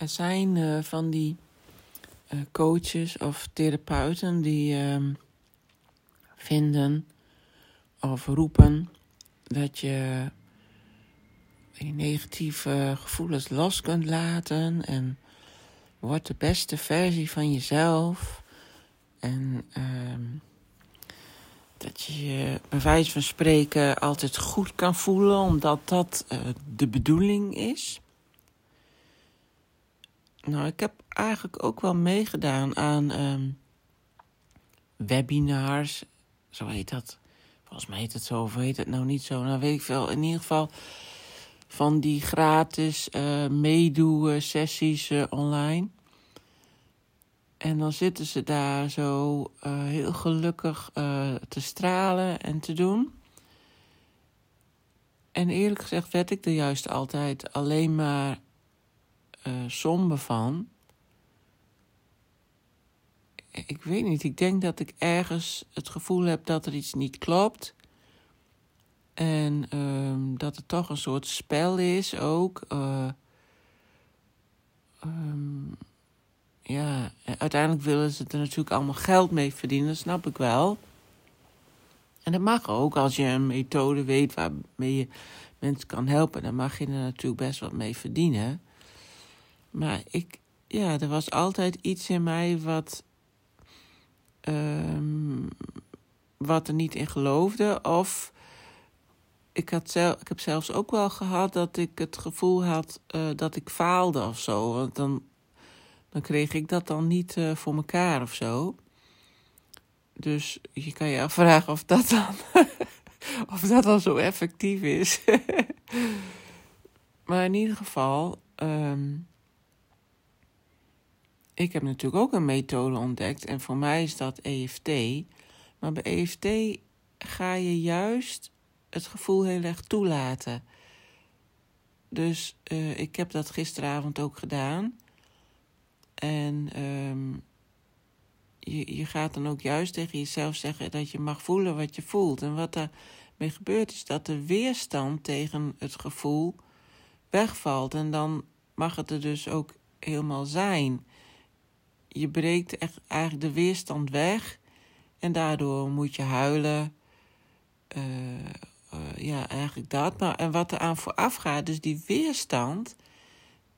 Er zijn uh, van die uh, coaches of therapeuten die uh, vinden of roepen dat je je negatieve gevoelens los kunt laten en wordt de beste versie van jezelf. En ehm, dat je je bij wijze van spreken altijd goed kan voelen, omdat dat de bedoeling is. Nou, ik heb eigenlijk ook wel meegedaan aan um, webinars, zo heet dat. Volgens mij heet het zo, of heet het nou niet zo? Nou, weet ik veel. In ieder geval van die gratis uh, meedoen sessies uh, online. En dan zitten ze daar zo heel gelukkig te stralen en te doen. En eerlijk gezegd werd ik er juist altijd alleen maar somber van. Ik weet niet, ik denk dat ik ergens het gevoel heb dat er iets niet klopt. En um, dat het toch een soort spel is ook. Uh, um, ja, uiteindelijk willen ze er natuurlijk allemaal geld mee verdienen, dat snap ik wel. En dat mag ook als je een methode weet waarmee je mensen kan helpen. Dan mag je er natuurlijk best wat mee verdienen. Maar ik, ja, er was altijd iets in mij wat, um, wat er niet in geloofde. Of ik, had zelf, ik heb zelfs ook wel gehad dat ik het gevoel had uh, dat ik faalde of zo. Want dan, dan kreeg ik dat dan niet uh, voor mekaar of zo. Dus je kan je afvragen of dat dan, of dat dan zo effectief is. maar in ieder geval, um, ik heb natuurlijk ook een methode ontdekt. En voor mij is dat EFT. Maar bij EFT ga je juist het gevoel heel erg toelaten. Dus uh, ik heb dat gisteravond ook gedaan. En um, je, je gaat dan ook juist tegen jezelf zeggen dat je mag voelen wat je voelt. En wat daarmee gebeurt is dat de weerstand tegen het gevoel wegvalt. En dan mag het er dus ook helemaal zijn. Je breekt echt eigenlijk de weerstand weg. En daardoor moet je huilen. Uh, uh, ja, eigenlijk dat. Maar en wat er aan vooraf gaat, dus die weerstand,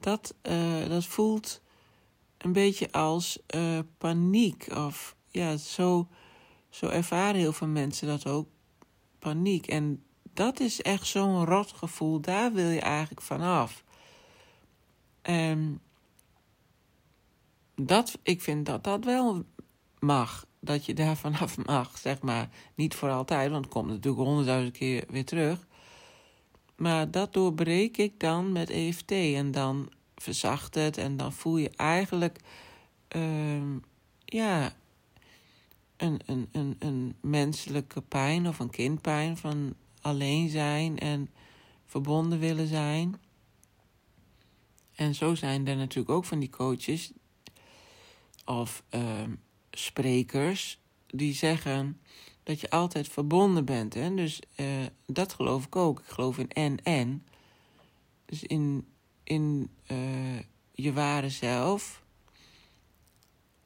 dat, uh, dat voelt een beetje als paniek. Of ja, zo, zo ervaren heel veel mensen dat ook. Paniek. En dat is echt zo'n rot gevoel. Daar wil je eigenlijk vanaf. En dat, ik vind dat dat wel mag dat je daar vanaf mag, zeg maar. Niet voor altijd, want het komt natuurlijk honderdduizend keer weer terug. Maar dat doorbreek ik dan met EFT en dan verzacht het en dan voel je eigenlijk, uh, ja, een, een, een, een menselijke pijn of een kindpijn van alleen zijn en verbonden willen zijn. En zo zijn er natuurlijk ook van die coaches of uh, sprekers die zeggen dat je altijd verbonden bent. Hè? Dus uh, dat geloof ik ook. Ik geloof in en-en. Dus in, in uh, je ware zelf.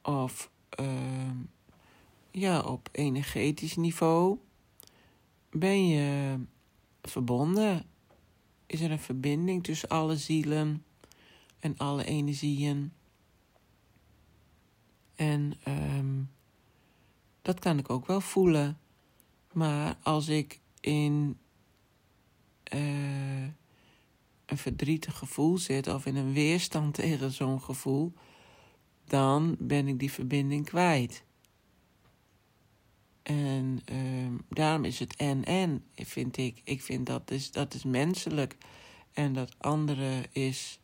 Of uh, ja, op energetisch niveau ben je verbonden. Is er een verbinding tussen alle zielen en alle energieën. En um, dat kan ik ook wel voelen. Maar als ik in uh, een verdrietig gevoel zit of in een weerstand tegen zo'n gevoel, dan ben ik die verbinding kwijt. En um, daarom is het en-en, vind ik. Ik vind dat is, dat is menselijk. En dat andere is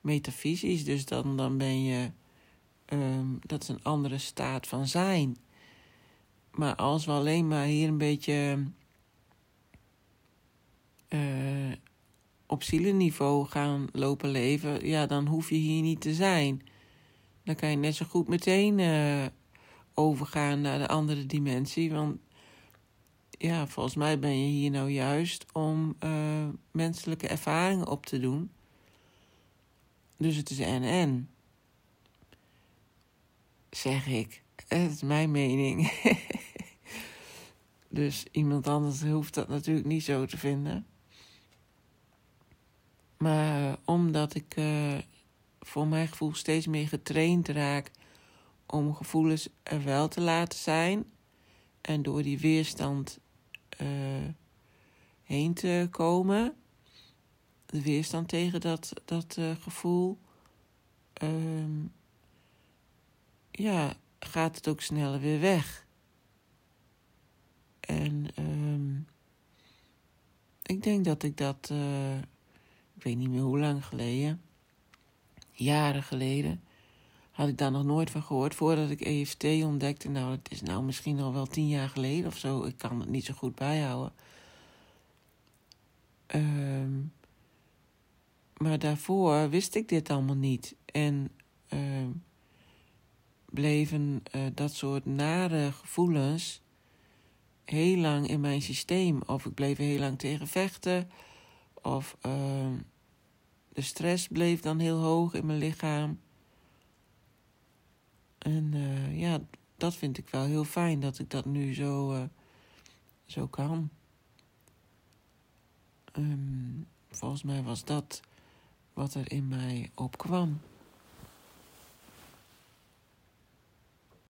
metafysisch. Dus dan, dan ben je Um, dat is een andere staat van zijn. Maar als we alleen maar hier een beetje uh, op zielenniveau gaan lopen leven, ja, dan hoef je hier niet te zijn. Dan kan je net zo goed meteen uh, overgaan naar de andere dimensie. Want ja, volgens mij ben je hier nou juist om uh, menselijke ervaringen op te doen. Dus het is en-en. Zeg ik. Het is mijn mening. dus iemand anders hoeft dat natuurlijk niet zo te vinden. Maar omdat ik uh, voor mijn gevoel steeds meer getraind raak om gevoelens er wel te laten zijn. En door die weerstand uh, heen te komen. De weerstand tegen dat, dat gevoel. Um, ja, gaat het ook sneller weer weg. En um, ik denk dat ik dat, uh, ik weet niet meer hoe lang geleden, jaren geleden, had ik daar nog nooit van gehoord. Voordat ik EFT ontdekte, nou, het is nou misschien al wel tien jaar geleden of zo. Ik kan het niet zo goed bijhouden. Um, maar daarvoor wist ik dit allemaal niet. En bleven uh, dat soort nare gevoelens heel lang in mijn systeem. Of ik bleef heel lang tegen vechten. Of uh, de stress bleef dan heel hoog in mijn lichaam. En uh, ja, dat vind ik wel heel fijn dat ik dat nu zo, uh, zo kan. Um, volgens mij was dat wat er in mij opkwam.